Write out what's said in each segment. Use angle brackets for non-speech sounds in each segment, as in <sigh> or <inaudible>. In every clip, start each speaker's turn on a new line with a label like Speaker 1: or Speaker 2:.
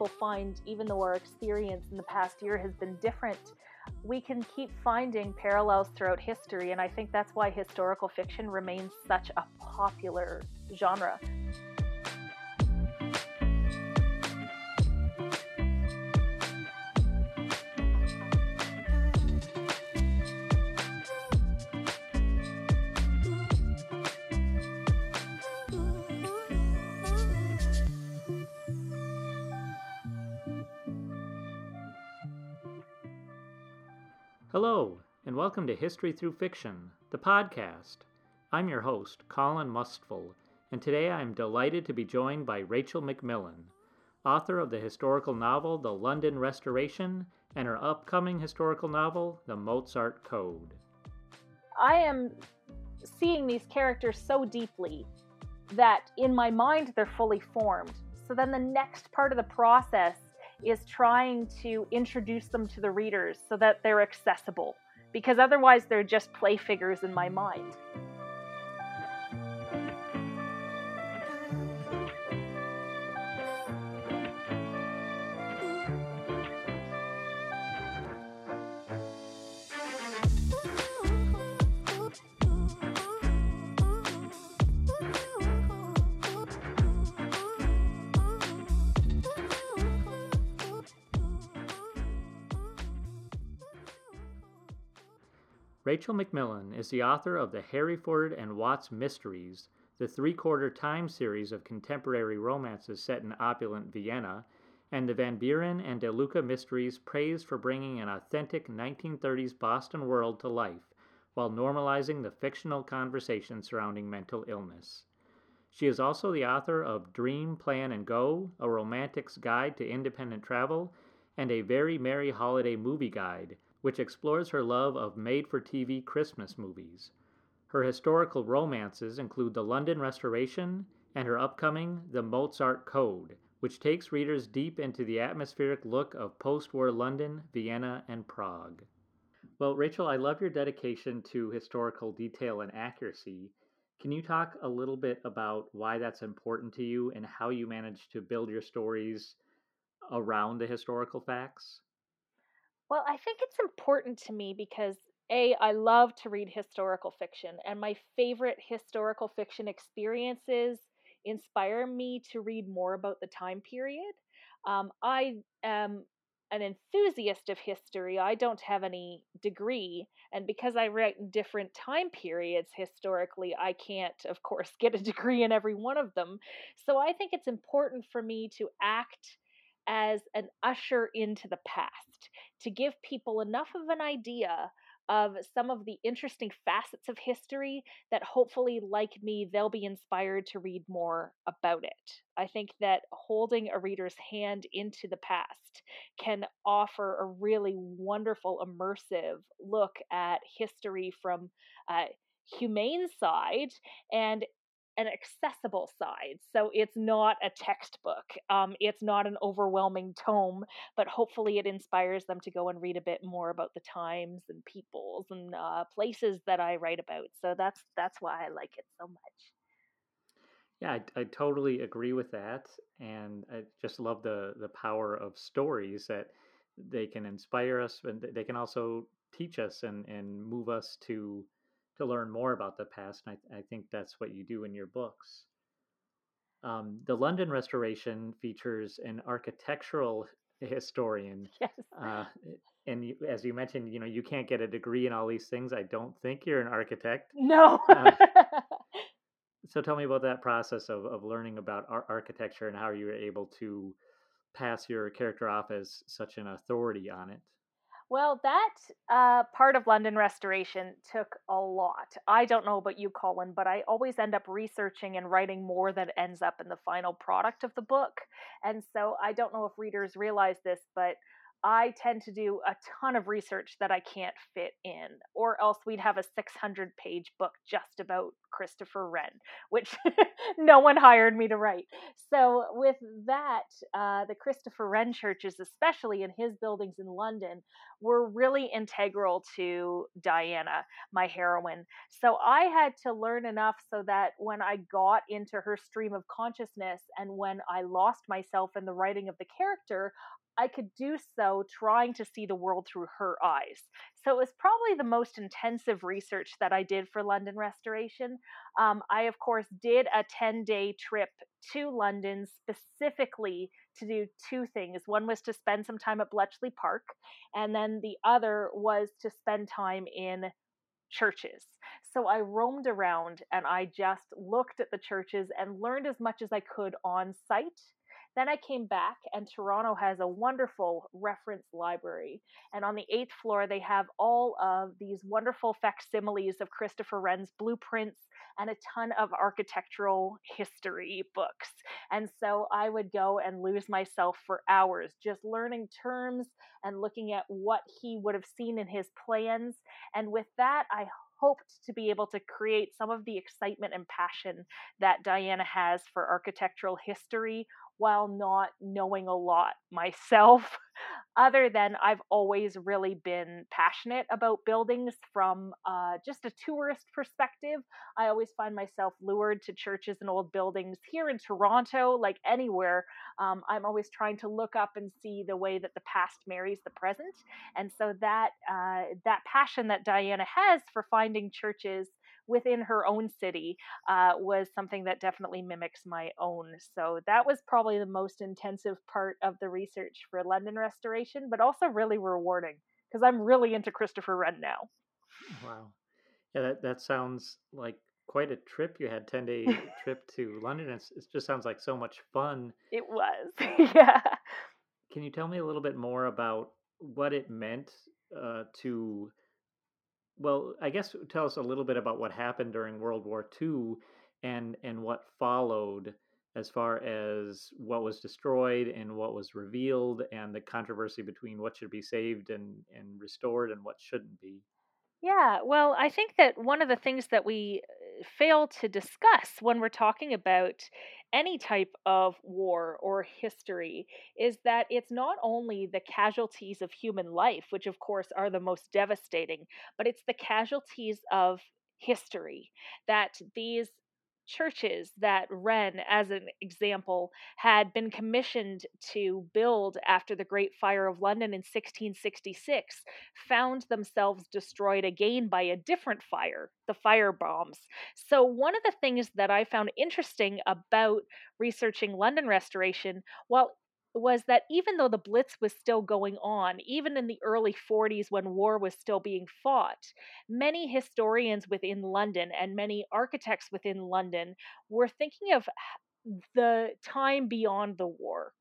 Speaker 1: people find, even though our experience in the past year has been different, we can keep finding parallels throughout history. And I think that's why historical fiction remains such a popular genre.
Speaker 2: Hello, and welcome to History Through Fiction, the podcast. I'm your host, Colin Mustful, and today I'm delighted to be joined by Rachel McMillan, author of the historical novel The London Restoration and her upcoming historical novel, The Mozart Code.
Speaker 1: I am seeing these characters so deeply that in my mind they're fully formed. So then the next part of the process is trying to introduce them to the readers so that they're accessible because otherwise they're just play figures in my mind.
Speaker 2: Rachel McMillan is the author of the Herringford and Watts Mysteries, the three quarter time series of contemporary romances set in opulent Vienna, and the Van Buren and De Luca Mysteries praised for bringing an authentic 1930s Boston world to life while normalizing the fictional conversation surrounding mental illness. She is also the author of Dream, Plan, and Go, a romantic's guide to independent travel, and a very merry holiday movie guide which explores her love of made for TV Christmas movies. Her historical romances include The London Restoration and her upcoming The Mozart Code, which takes readers deep into the atmospheric look of post war London, Vienna, and Prague. Well, Rachel, I love your dedication to historical detail and accuracy. Can you talk a little bit about why that's important to you and how you manage to build your stories around the historical facts?
Speaker 1: Well, I think it's important to me because A, I love to read historical fiction, and my favorite historical fiction experiences inspire me to read more about the time period. Um, I am an enthusiast of history. I don't have any degree, and because I write in different time periods historically, I can't, of course, <laughs> get a degree in every one of them. So I think it's important for me to act as an usher into the past to give people enough of an idea of some of the interesting facets of history that hopefully, like me, they'll be inspired to read more about it. I think that holding a reader's hand into the past can offer a really wonderful, immersive look at history from a humane side and an accessible side. So it's not a textbook, um, it's not an overwhelming tome, but hopefully it inspires them to go and read a bit more about the times and peoples and uh, places that I write about. So that's that's why I like it so much.
Speaker 2: Yeah, I, I totally agree with that, and I just love the the power of stories that they can inspire us, and they can also teach us and and move us to to learn more about the past. And I, I think that's what you do in your books. Um, the London Restoration features an architectural historian. <laughs>
Speaker 1: Yes.
Speaker 2: Uh, and you, as you mentioned, you know, you can't get a degree in all these things. I don't think you're an architect.
Speaker 1: No.
Speaker 2: uh, <laughs> so tell me about that process of, of learning about ar- architecture and how you were able to pass your character off as such an authority on it.
Speaker 1: Well, that uh, part of London restoration took a lot. I don't know about you, Colin, but I always end up researching and writing more than ends up in the final product of the book. And so I don't know if readers realize this, but I tend to do a ton of research that I can't fit in, or else we'd have a 600 page book just about Christopher Wren, which <laughs> no one hired me to write. So, with that, uh, the Christopher Wren churches, especially in his buildings in London, were really integral to Diana, my heroine. So, I had to learn enough so that when I got into her stream of consciousness and when I lost myself in the writing of the character, I could do so trying to see the world through her eyes. So it was probably the most intensive research that I did for London Restoration. Um, I, of course, did a 10 day trip to London specifically to do two things. One was to spend some time at Bletchley Park, and then the other was to spend time in churches. So I roamed around and I just looked at the churches and learned as much as I could on site then I came back, and Toronto has a wonderful reference library. And on the eighth floor, they have all of these wonderful facsimiles of Christopher Wren's blueprints and a ton of architectural history books. And so I would go and lose myself for hours just learning terms and looking at what he would have seen in his plans. And with that, I hoped to be able to create some of the excitement and passion that Diana has for architectural history while not knowing a lot myself, <laughs> other than I've always really been passionate about buildings from uh, just a tourist perspective. I always find myself lured to churches and old buildings here in Toronto, like anywhere. Um, I'm always trying to look up and see the way that the past marries the present, and so that uh, that passion that Diana has for finding churches within her own city uh, was something that definitely mimics my own. So that was probably the most intensive part of the research for London restoration, but also really rewarding because I'm really into Christopher Wren now.
Speaker 2: Wow. Yeah, that, that sounds like quite a trip. You had 10 day <laughs> trip to London. It's, it just sounds like so much fun.
Speaker 1: It was. <laughs> yeah.
Speaker 2: Can you tell me a little bit more about what it meant uh, to well, I guess tell us a little bit about what happened during World War II and and what followed as far as what was destroyed and what was revealed and the controversy between what should be saved and, and restored and what shouldn't be.
Speaker 1: Yeah, well, I think that one of the things that we uh, fail to discuss when we're talking about any type of war or history is that it's not only the casualties of human life, which of course are the most devastating, but it's the casualties of history that these churches that Wren, as an example, had been commissioned to build after the Great Fire of London in 1666 found themselves destroyed again by a different fire, the fire bombs. So, one of the things that I found interesting about researching London restoration, while was that even though the Blitz was still going on, even in the early 40s when war was still being fought, many historians within London and many architects within London were thinking of the time beyond the war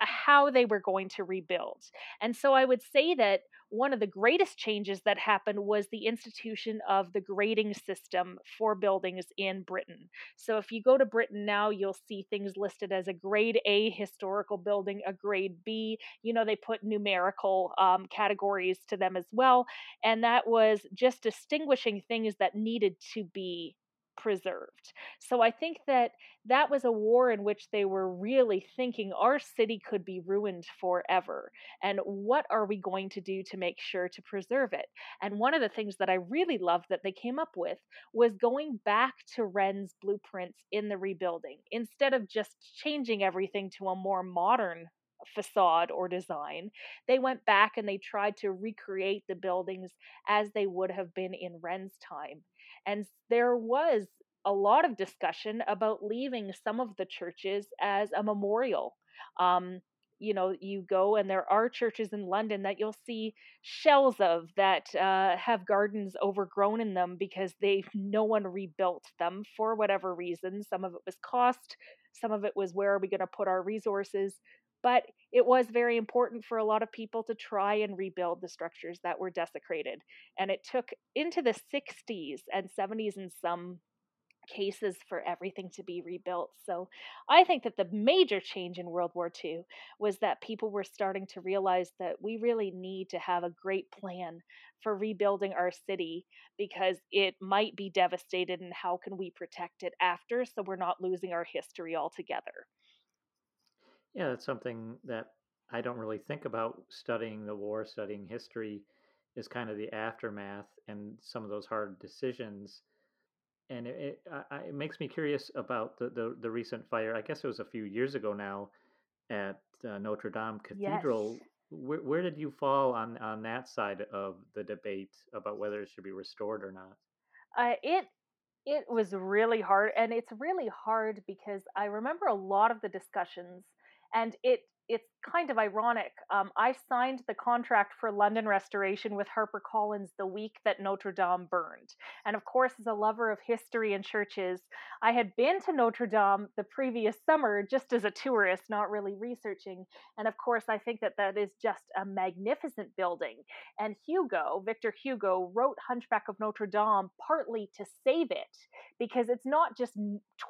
Speaker 1: how they were going to rebuild. And so I would say that one of the greatest changes that happened was the institution of the grading system for buildings in Britain. So if you go to Britain now, you'll see things listed as a grade A historical building, a grade B. You know, they put numerical um, categories to them as well. And that was just distinguishing things that needed to be preserved. So I think that that was a war in which they were really thinking our city could be ruined forever. And what are we going to do to make sure to preserve it? And one of the things that I really loved that they came up with was going back to Wren's blueprints in the rebuilding instead of just changing everything to a more modern facade or design. They went back and they tried to recreate the buildings as they would have been in Wren's time. And there was a lot of discussion about leaving some of the churches as a memorial. Um, you know, you go and there are churches in London that you'll see shells of that uh, have gardens overgrown in them because they <laughs> no one rebuilt them for whatever reason. Some of it was cost, some of it was where are we going to put our resources. But it was very important for a lot of people to try and rebuild the structures that were desecrated. And it took into the 60s and 70s in some cases for everything to be rebuilt. So I think that the major change in World War II was that people were starting to realize that we really need to have a great plan for rebuilding our city because it might be devastated and how can we protect it after so we're not losing our history altogether.
Speaker 2: Yeah, that's something that I don't really think about studying the war, studying history is kind of the aftermath and some of those hard decisions. And it it, I, it makes me curious about the, the the recent fire. I guess it was a few years ago now at uh, Notre Dame
Speaker 1: Yes.
Speaker 2: Cathedral. Where, where did you fall on on that side of the debate about whether it should be restored or not?
Speaker 1: Uh, it it was really hard and it's really hard because I remember a lot of the discussions and it it's kind of ironic. Um, I signed the contract for London restoration with HarperCollins the week that Notre Dame burned. And of course, as a lover of history and churches, I had been to Notre Dame the previous summer just as a tourist, not really researching. And of course, I think that that is just a magnificent building. And Hugo, Victor Hugo, wrote Hunchback of Notre Dame partly to save it because it's not just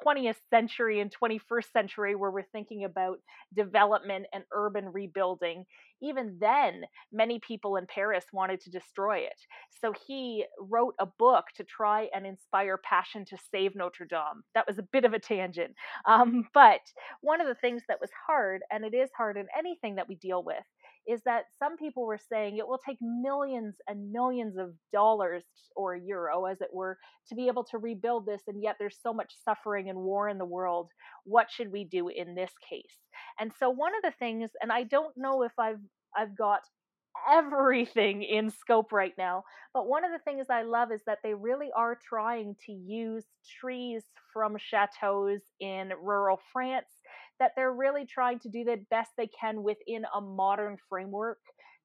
Speaker 1: 20th century and 21st century where we're thinking about development and urban rebuilding. Even then, many people in Paris wanted to destroy it. So he wrote a book to try and inspire passion to save Notre Dame. That was a bit of a tangent. <laughs> Um, but one of the things that was hard, and it is hard in anything that we deal with, is that some people were saying it will take millions and millions of dollars or euro, as it were, to be able to rebuild this, and yet there's so much suffering and war in the world. What should we do in this case? And so one of the things, and I don't know if I've I've got everything in scope right now. But one of the things I love is that they really are trying to use trees from chateaus in rural France, that they're really trying to do the best they can within a modern framework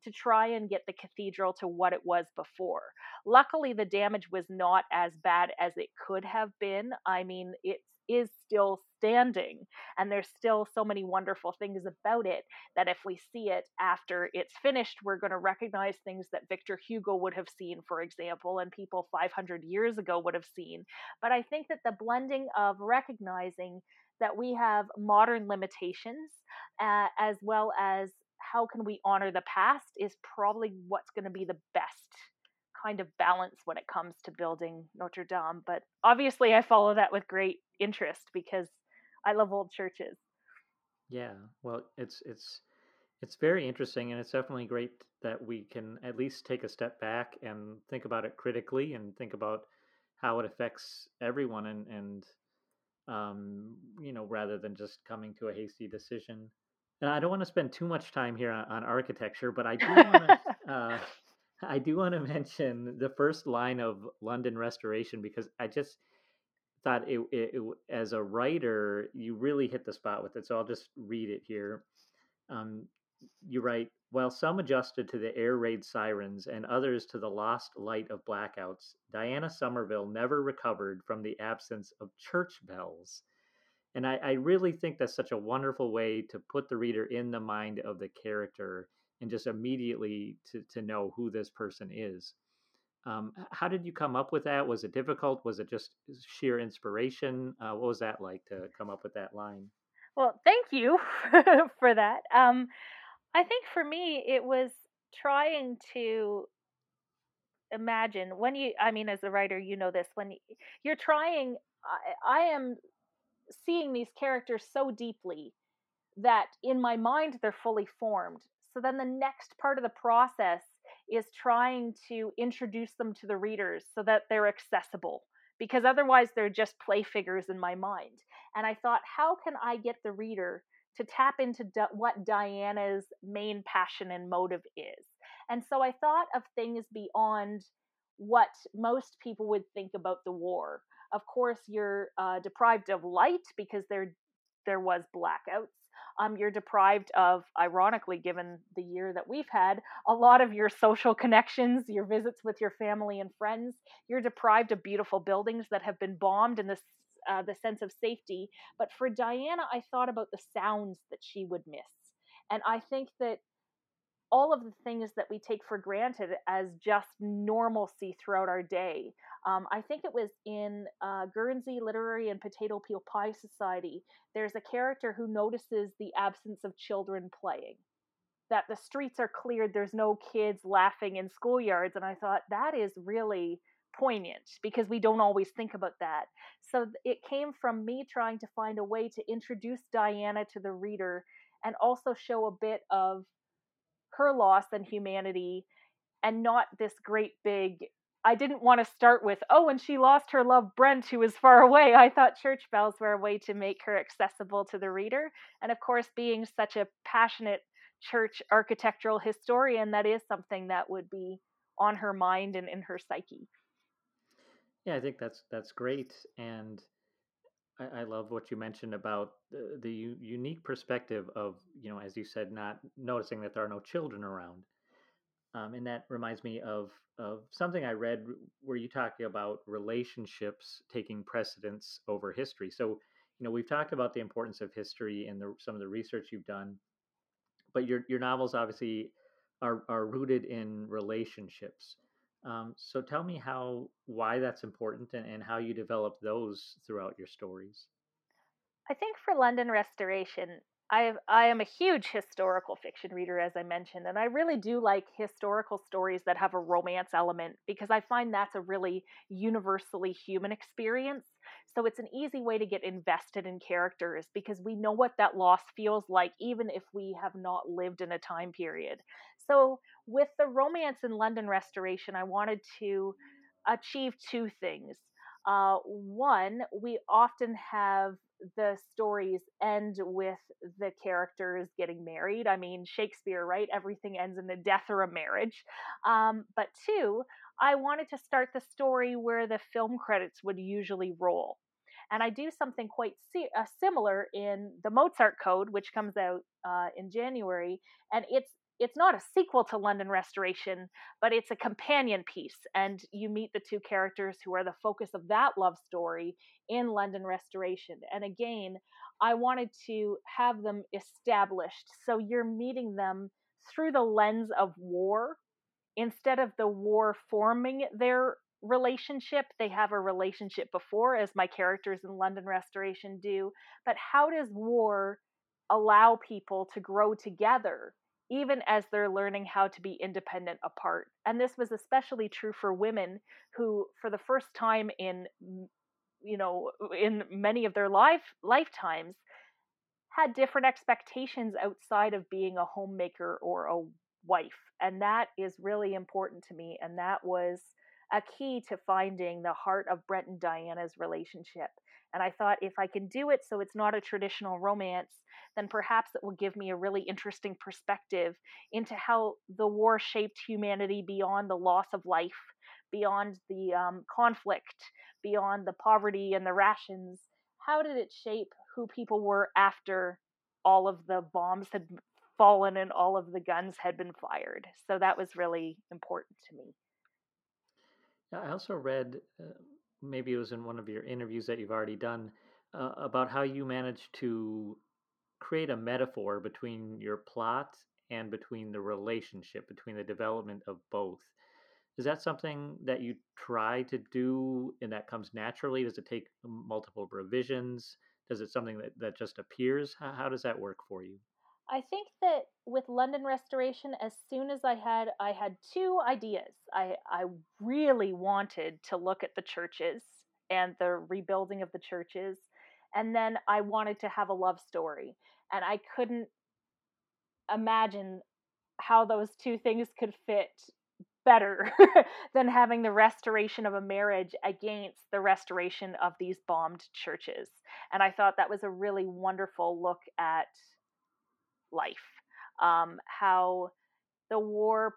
Speaker 1: to try and get the cathedral to what it was before. Luckily, the damage was not as bad as it could have been. I mean, it is still standing, and there's still so many wonderful things about it that if we see it after it's finished, we're going to recognize things that Victor Hugo would have seen, for example, and people 500 years ago would have seen. But I think that the blending of recognizing that we have modern limitations uh, as well as how can we honor the past is probably what's going to be the best kind of balance when it comes to building Notre Dame. But obviously, I follow that with great interest because I love old churches.
Speaker 2: Yeah, well, it's it's it's very interesting, and it's definitely great that we can at least take a step back and think about it critically and think about how it affects everyone, and and um, you know, rather than just coming to a hasty decision. And I don't want to spend too much time here on, on architecture, but I <laughs> do want to. Uh, <laughs> I do want to mention the first line of London Restoration because I just thought it, it, it as a writer you really hit the spot with it. So I'll just read it here. Um, you write, while some adjusted to the air raid sirens and others to the lost light of blackouts, Diana Somerville never recovered from the absence of church bells. And I, I really think that's such a wonderful way to put the reader in the mind of the character and just immediately to, to know who this person is. Um, how did you come up with that? Was it difficult? Was it just sheer inspiration? Uh, what was that like to come up with that line?
Speaker 1: Well, thank you <laughs> for that. Um, I think for me, it was trying to imagine when you, I mean, as a writer, you know this, when you're trying, I, I am seeing these characters so deeply that in my mind they're fully formed. So then the next part of the process is trying to introduce them to the readers so that they're accessible because otherwise they're just play figures in my mind. And I thought, how can I get the reader to tap into what Diana's main passion and motive is? And so I thought of things beyond what most people would think about the war. Of course, you're uh, deprived of light because there there was blackouts. Um, you're deprived of, ironically, given the year that we've had, a lot of your social connections, your visits with your family and friends. You're deprived of beautiful buildings that have been bombed and the uh, the sense of safety. But for Diana, I thought about the sounds that she would miss, and I think that all of the things that we take for granted as just normalcy throughout our day. Um, I think it was in uh, Guernsey Literary and Potato Peel Pie Society. There's a character who notices the absence of children playing, that the streets are cleared, there's no kids laughing in schoolyards. And I thought that is really poignant because we don't always think about that. So it came from me trying to find a way to introduce Diana to the reader and also show a bit of her loss and humanity and not this great big I didn't want to start with, oh, and she lost her love Brent, who was far away. I thought church bells were a way to make her accessible to the reader. And of course, being such a passionate church architectural historian, that is something that would be on her mind and in her psyche.
Speaker 2: Yeah, I think that's that's great, and I, I love what you mentioned about the, the u- unique perspective of you know, as you said, not noticing that there are no children around. Um, and that reminds me of of something I read where you talking about relationships taking precedence over history. So, you know, we've talked about the importance of history and the, some of the research you've done, but your your novels obviously are are rooted in relationships. Um, so tell me how why that's important and, and how you develop those throughout your stories.
Speaker 1: I think for London Restoration, I I am a huge historical fiction reader, as I mentioned, and I really do like historical stories that have a romance element because I find that's a really universally human experience. So it's an easy way to get invested in characters because we know what that loss feels like, even if we have not lived in a time period. So with the romance in London Restoration, I wanted to achieve two things. Uh, one, we often have the stories end with the characters getting married. I mean, Shakespeare, right? Everything ends in a death or a marriage. Um, but two, I wanted to start the story where the film credits would usually roll. And I do something quite si- uh, similar in the Mozart Code, which comes out uh, in January. And it's it's not a sequel to London Restoration, but it's a companion piece. And you meet the two characters who are the focus of that love story in London Restoration. And again, I wanted to have them established. So you're meeting them through the lens of war. Instead of the war forming their relationship, they have a relationship before, as my characters in London Restoration do. But how does war allow people to grow together even as they're learning how to be independent apart. And this was especially true for women who, for the first time in, you know, in many of their life lifetimes, had different expectations outside of being a homemaker or a wife. And that is really important to me. And that was a key to finding the heart of Brent and Diana's relationship. And I thought if I can do it so it's not a traditional romance, then perhaps it will give me a really interesting perspective into how the war shaped humanity beyond the loss of life, beyond the um, conflict, beyond the poverty and the rations. How did it shape who people were after all of the bombs had fallen and all of the guns had been fired? So that was really important to me.
Speaker 2: I also read uh, maybe it was in one of your interviews that you've already done uh, about how you managed to create a metaphor between your plot and between the relationship between the development of both. Is that something that you try to do and that comes naturally? Does it take multiple revisions? Does it something that, that just appears? How, how does that work for you
Speaker 1: I think that with London Restoration, as soon as I had I had two ideas. I I really wanted to look at the churches and the rebuilding of the churches, and then I wanted to have a love story, and I couldn't imagine how those two things could fit better <laughs> than having the restoration of a marriage against the restoration of these bombed churches. And I thought that was a really wonderful look at life. Um, how the war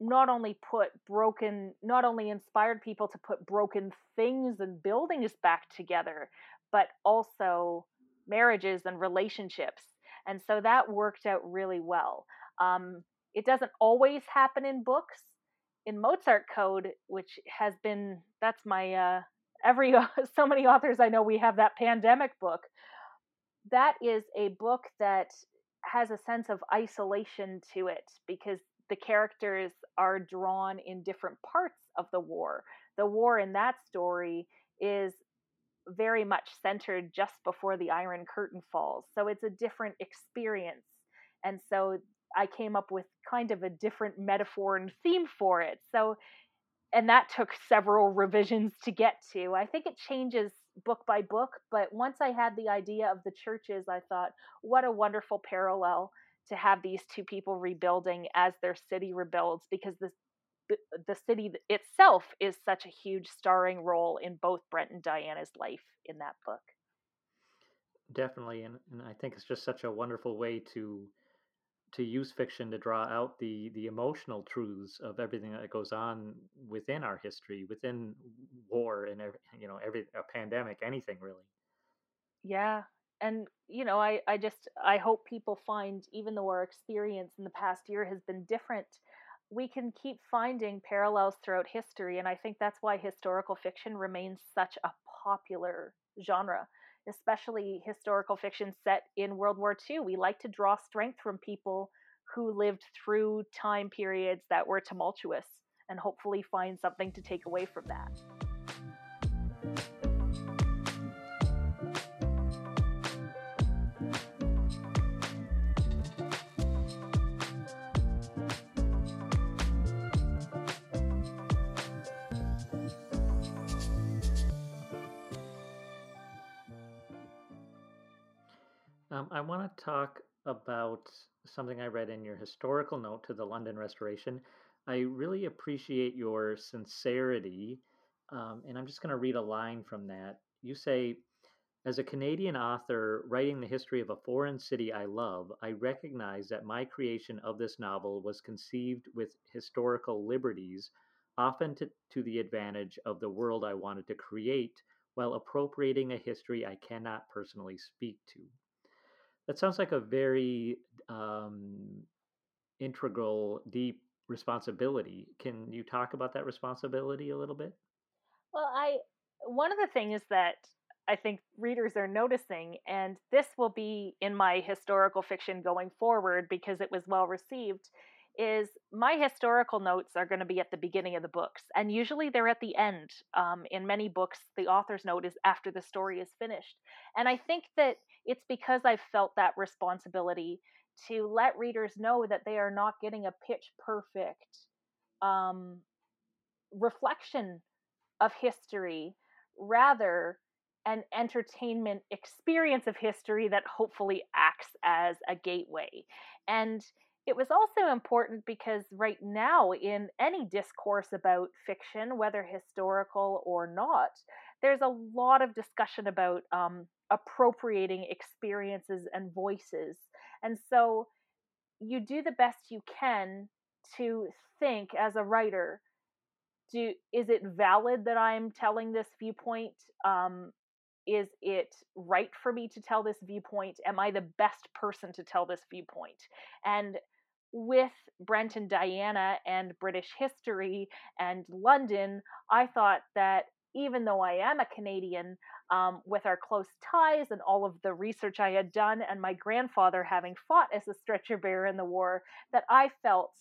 Speaker 1: not only put broken, not only inspired people to put broken things and buildings back together, but also marriages and relationships. And so that worked out really well. Um, it doesn't always happen in books. In Mozart Code, which has been, that's my, uh, every, <laughs> so many authors I know, we have that pandemic book. That is a book that has a sense of isolation to it because the characters are drawn in different parts of the war. The war in that story is very much centered just before the Iron Curtain falls. So it's a different experience. And so I came up with kind of a different metaphor and theme for it. So, and that took <laughs> several revisions to get to. I think it changes book by book, but once I had the idea of the churches, I thought, what a wonderful parallel to have these two people rebuilding as their city rebuilds because the the city itself is such a huge starring role in both Brent and Diana's life in that book.
Speaker 2: Definitely, and, and I think it's just such a wonderful way to to use fiction to draw out the the emotional truths of everything that goes on within our history, within war and every, you know every a pandemic, anything really.
Speaker 1: Yeah, and you know, I I just I hope people find even though our experience in the past year has been different, we can keep finding parallels throughout history, and I think that's why historical fiction remains such a popular genre especially historical fiction set in World War II. We like to draw strength from people who lived through time periods that were tumultuous and hopefully find something to take away from that.
Speaker 2: Um, I want to talk about something I read in your historical note to the London Restoration. I really appreciate your sincerity, um, and I'm just going to read a line from that. You say, as a Canadian author writing the history of a foreign city I love, I recognize that my creation of this novel was conceived with historical liberties, often to, to the advantage of the world I wanted to create, while appropriating a history I cannot personally speak to. That sounds like a very um, integral, deep responsibility. Can you talk about that responsibility a little bit?
Speaker 1: Well, I one of the things that I think readers are noticing, and this will be in my historical fiction going forward because it was well received, is my historical notes are going to be at the beginning of the books, and usually they're at the end. Um, in many books, the author's note is after the story is finished. And I think that it's because I've felt that responsibility to let readers know that they are not getting a pitch perfect um, reflection of history, rather, an entertainment experience of history that hopefully acts as a gateway. And it was also important because right now, in any discourse about fiction, whether historical or not, there's a lot of discussion about um, appropriating experiences and voices. And so you do the best you can to think as a writer do is it valid that i'm telling this viewpoint? Um, is it right for me to tell this viewpoint? Am i the best person to tell this viewpoint? And with Brent and Diana and British history and London, I thought that even though I am a Canadian, um, with our close ties and all of the research I had done, and my grandfather having fought as a stretcher bearer in the war, that I felt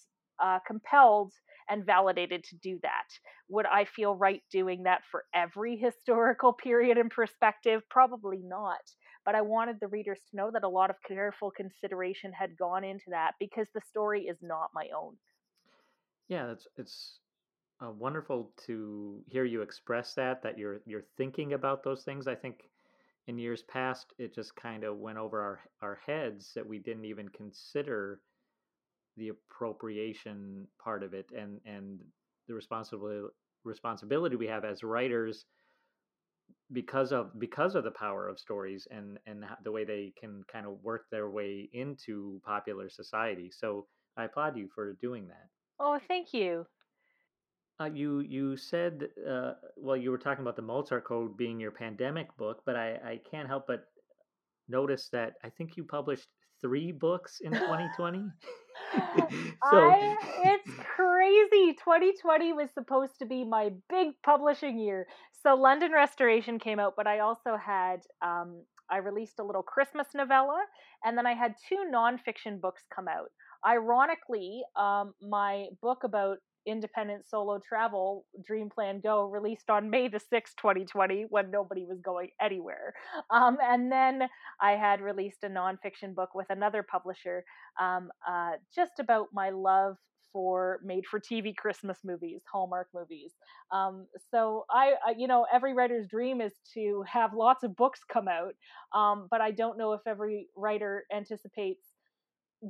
Speaker 1: uh, compelled and validated to do that. Would I feel right doing that for every <laughs> historical period and perspective? Probably not. But I wanted the readers to know that a lot of careful consideration had gone into that because the story is not my own.
Speaker 2: Yeah, it's it's uh, wonderful to hear you express that that you're you're thinking about those things. I think in years past it just kind of went over our our heads that we didn't even consider the appropriation part of it and and the responsibility responsibility we have as writers because of because of the power of stories and and the way they can kind of work their way into popular society. So I applaud you for doing that.
Speaker 1: Oh, thank you.
Speaker 2: Uh, you you said uh, well you were talking about the Mozart Code being your pandemic book, but I, I can't help but notice that I think you published three books in 2020. <laughs> <laughs>
Speaker 1: so I, it's crazy. 2020 was supposed to be my big publishing year. So London Restoration came out, but I also had um, I released a little Christmas novella, and then I had two nonfiction books come out. Ironically, um, my book about independent solo travel, Dream Plan Go, released on May the 6th, 2020, when nobody was going anywhere. Um, and then I had released a nonfiction book with another publisher um, uh, just about my love for made for TV Christmas movies, Hallmark movies. Um, so I, I, you know, every writer's dream is to have lots of books come out, um, but I don't know if every writer anticipates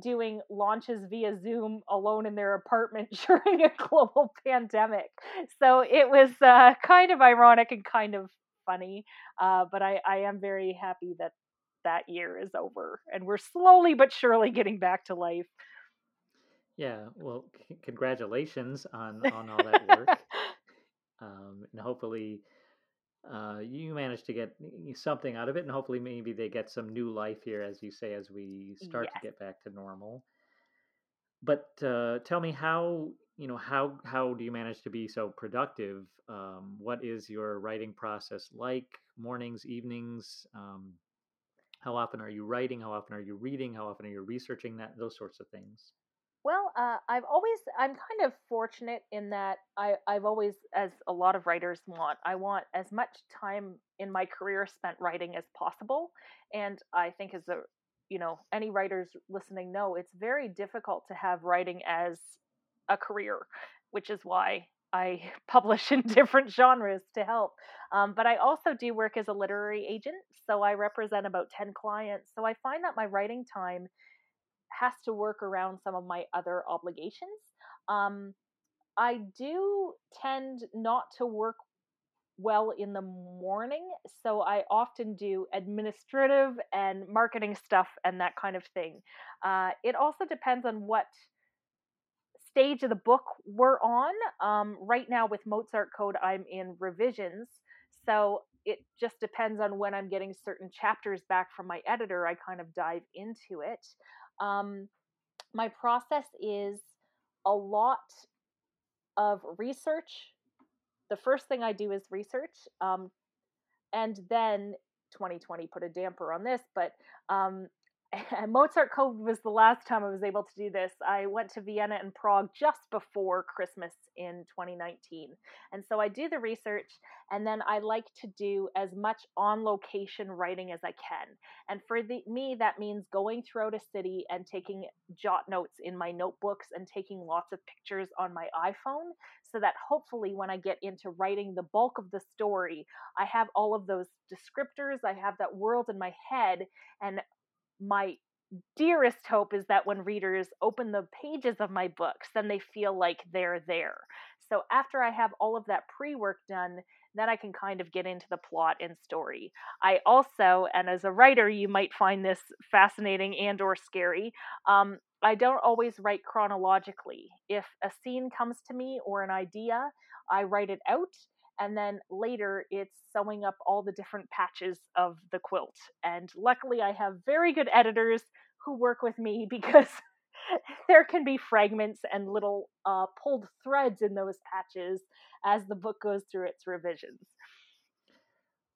Speaker 1: doing launches via Zoom alone in their apartment <laughs> during a global pandemic. So it was uh, kind of ironic and kind of funny, uh, but I, I am very happy that that year is over and we're slowly but surely getting back to life.
Speaker 2: Yeah, well, c- congratulations on on all that work, <laughs> um, and hopefully uh, you managed to get something out of it, and hopefully maybe they get some new life here, as you say, as we start to get back to normal. But uh, tell me how you know how how do you manage to be so productive? Um, what is your writing process like? Mornings, evenings? Um, how often are you writing? How often are you reading? How often are you researching that? Those sorts of things.
Speaker 1: Uh, I've always, I'm kind of fortunate in that I, I've always, as a lot of writers want, I want as much time in my career spent writing as possible. And I think as a, you know, any writers listening know, it's very difficult to have writing as a career, which is why I <laughs> publish in different genres to help. Um, but I also do work as a literary agent. So I represent about 10 clients. So I find that my writing time has to work around some of my other obligations. Um, I do tend not to work well in the morning, so I often do administrative and marketing stuff and that kind of thing. Uh, it also depends on what stage of the book we're on. Um, right now, with Mozart Code, I'm in revisions, so it just depends on when I'm getting certain chapters back from my editor. I kind of dive into it. Um, my process is a lot of research. The first thing I do is research, um, and then 2020 put a damper on this, but um, <laughs> Mozart Code was the last time I was able to do this. I went to Vienna and Prague just before Christmas in 2019. And so I do the research and then I like to do as much on location writing as I can. And for the, me, that means going throughout a city and taking jot notes in my notebooks and taking lots of pictures on my iPhone so that hopefully when I get into writing the bulk of the story, I have all of those descriptors, I have that world in my head, and my dearest hope is that when readers open the pages of my books, then they feel like they're there. So after I have all of that pre work done, then I can kind of get into the plot and story. I also, and as a writer, you might find this fascinating and or scary. Um, I don't always write chronologically. If a scene comes to me or an idea, I write it out and then later it's sewing up all the different patches of the quilt. And luckily, I have very good editors who work with me <laughs> because there can be fragments and little uh, pulled threads in those patches as the book goes through its revisions.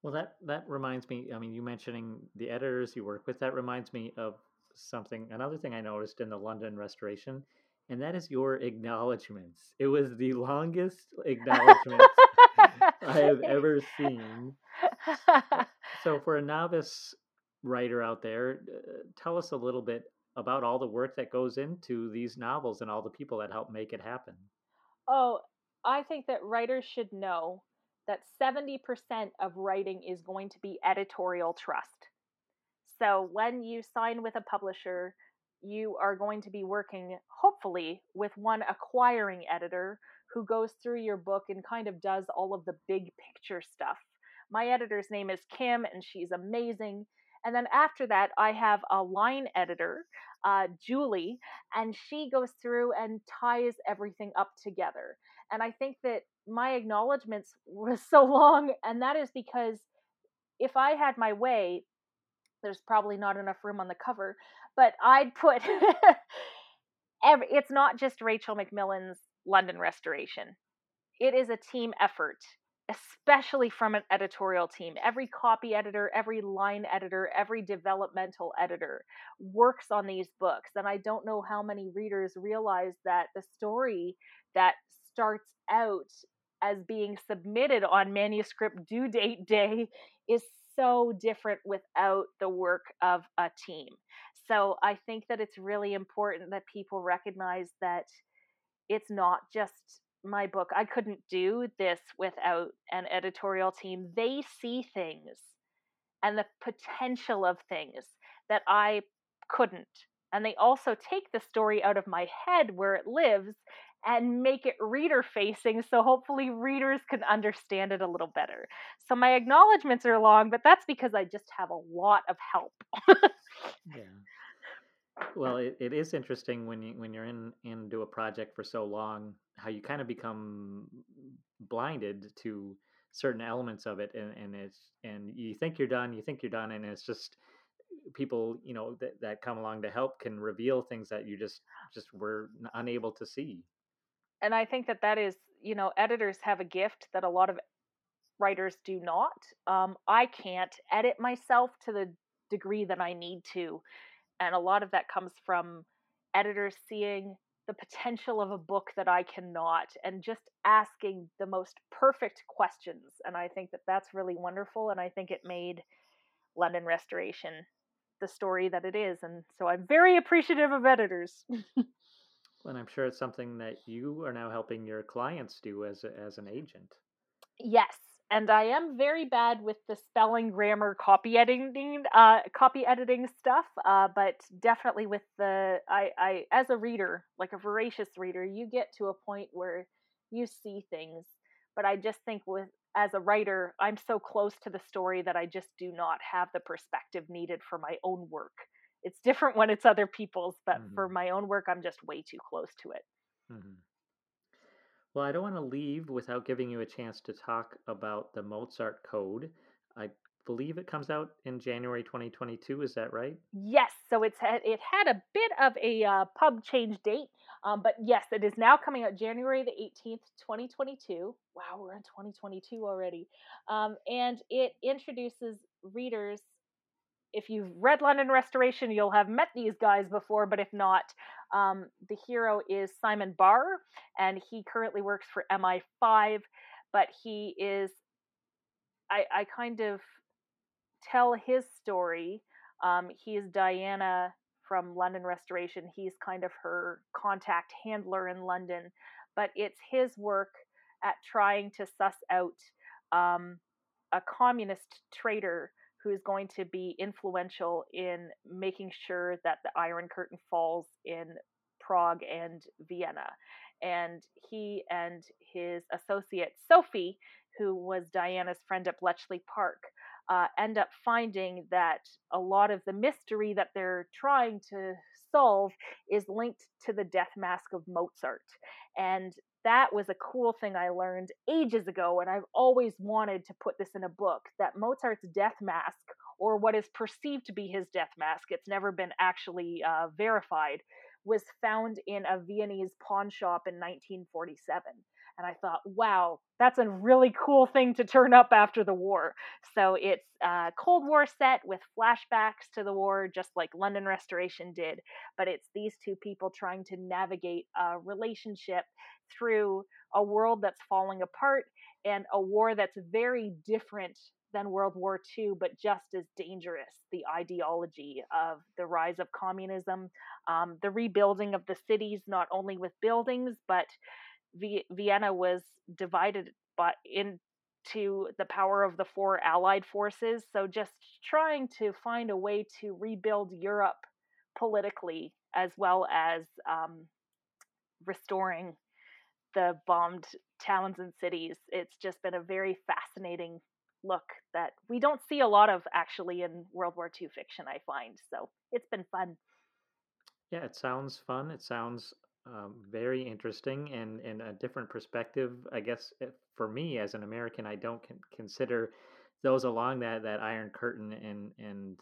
Speaker 2: Well, that that reminds me. I mean, you mentioning the editors you work with. That reminds me of something. Another thing I noticed in the London restoration, and that is your acknowledgments. It was the longest <laughs> acknowledgments I have ever seen. So, for a novice writer out there, uh, tell us a little bit about all the work that goes into these novels and all the people that help make it happen.
Speaker 1: oh, I think that writers should know that 70% of writing is going to be editorial trust. So when you sign with a publisher, you are going to be working, hopefully, with one acquiring editor who goes through your book and kind of does all of the big picture stuff. My editor's name is Kim, and she's amazing. And then after that, I have a line editor, uh, Julie, and she goes through and ties everything up together. And I think that my acknowledgments was so long, and that is because if I had my way, there's probably not enough room on the cover, but I'd put <laughs> every, it's not just Rachel McMillan's London restoration. It is a team effort especially from an editorial team. Every copy editor, every line editor, every developmental editor works on these books. And I don't know how many readers realize that the story that starts out as being submitted on manuscript due date day is so different without the work of a team. So I think that it's really important that people recognize that it's not just my book. I couldn't do this without an editorial team. They see things and the potential of things that I couldn't. And they also take the story out of my head where it lives and make it reader facing so hopefully readers can understand it a little better. So my acknowledgments are long, but that's because I just have a lot of help.
Speaker 2: yeah well, it, it is interesting when you when you're in into a project for so long, how you kind of become blinded to certain elements of it, and, and it's and you think you're done, you think you're done, and it's just people you know that, that come along to help can reveal things that you just just were unable to see.
Speaker 1: And i think that that is you know editors have a gift that a lot of writers do not. Um, i can't edit myself to the degree that i need to and a lot of that comes from editors seeing the potential of a book that I cannot and just asking the most perfect questions. And I think that that's really wonderful. And I think it made London Restoration the story that it is. And so I'm very appreciative of editors. <laughs>
Speaker 2: and I'm sure it's something that you are now helping your clients do as, a, as an agent.
Speaker 1: Yes, and I am very bad with the spelling, grammar, copy editing, uh, copy editing stuff. Uh, but definitely with the, I, I, as a reader, like a voracious reader, you get to a point where you see things. But I just think with, as a writer, I'm so close to the story that I just do not have the perspective needed for my own work. It's different when it's other people's, but mm-hmm. for my own work, I'm just way too close to it. Mm-hmm.
Speaker 2: Well, I don't want to leave without giving you a chance to talk about the Mozart Code. I believe it comes out in January 2022. Is that right?
Speaker 1: Yes. So it's had, it had a bit of a uh, pub change date, um, but yes, it is now coming out January the 18th, 2022. Wow, we're in 2022 already. Um, and it introduces readers if you've read London Restoration, you'll have met these guys before, but if not, um, the hero is Simon Barr, and he currently works for MI5, but he is, I, I kind of tell his story. Um, he is Diana from London Restoration. He's kind of her contact handler in London, but it's his work at trying to suss out um, a communist traitor who is going to be influential in making sure that the Iron Curtain falls in Prague and Vienna. And he and his associate Sophie, who was Diana's friend at Bletchley Park, uh, end up finding that a lot of the mystery that they're trying to solve is linked to the death mask of Mozart. And that was a cool thing I learned ages ago, and I've always wanted to put this in a book that Mozart's death mask, or what is perceived to be his death mask, it's never been actually uh, verified, was found in a Viennese pawn shop in 1947. And I thought, wow, that's a really cool thing to turn up after the war. So it's a Cold War set with flashbacks to the war, just like London Restoration did. But it's these two people trying to navigate a relationship through a world that's falling apart and a war that's very different than World War II, but just as dangerous. The ideology of the rise of communism, um, the rebuilding of the cities, not only with buildings, but v- Vienna was divided by into the power of the four Allied forces. So just trying to find a way to rebuild Europe politically as well as um, restoring the bombed towns and cities. It's just been a very fascinating look that we don't see a lot of actually in World War II fiction, I find. So it's been fun.
Speaker 2: Yeah, it sounds fun. It sounds um, very interesting and, and a different perspective. I guess eh, for me as an American, I don't con- consider those along that, that Iron Curtain and and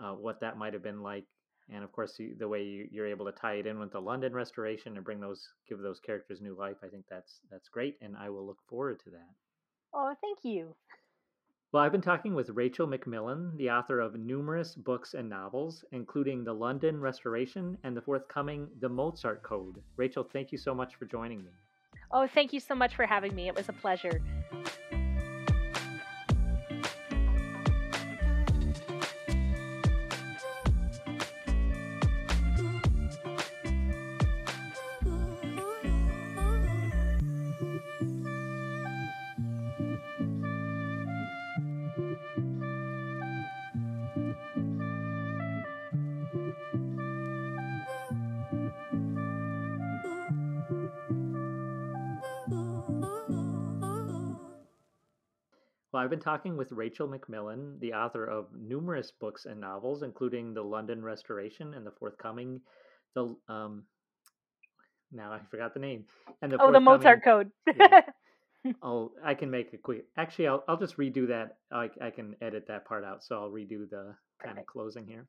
Speaker 2: uh, what that might have been like. And of course, you, the way you, you're able to tie it in with the London Restoration and bring those, give those characters new life, I think that's that's great, and I will look forward to that.
Speaker 1: Oh, thank you.
Speaker 2: Well, I've been talking with Rachel McMillan, the author of numerous books and novels, including The London Restoration and the forthcoming The Mozart Code. Rachel, thank you so much for joining me.
Speaker 1: Oh, thank you so much for having me. It was a pleasure.
Speaker 2: I've been talking with Rachel McMillan, the author of numerous books and novels, including The London Restoration and the forthcoming the um now I forgot the name and the
Speaker 1: oh, the Mozart Code.
Speaker 2: yeah. <laughs> Oh, I can make a quick. Actually, I'll I'll just redo that. I I can edit that part out, so I'll redo the kind of closing here.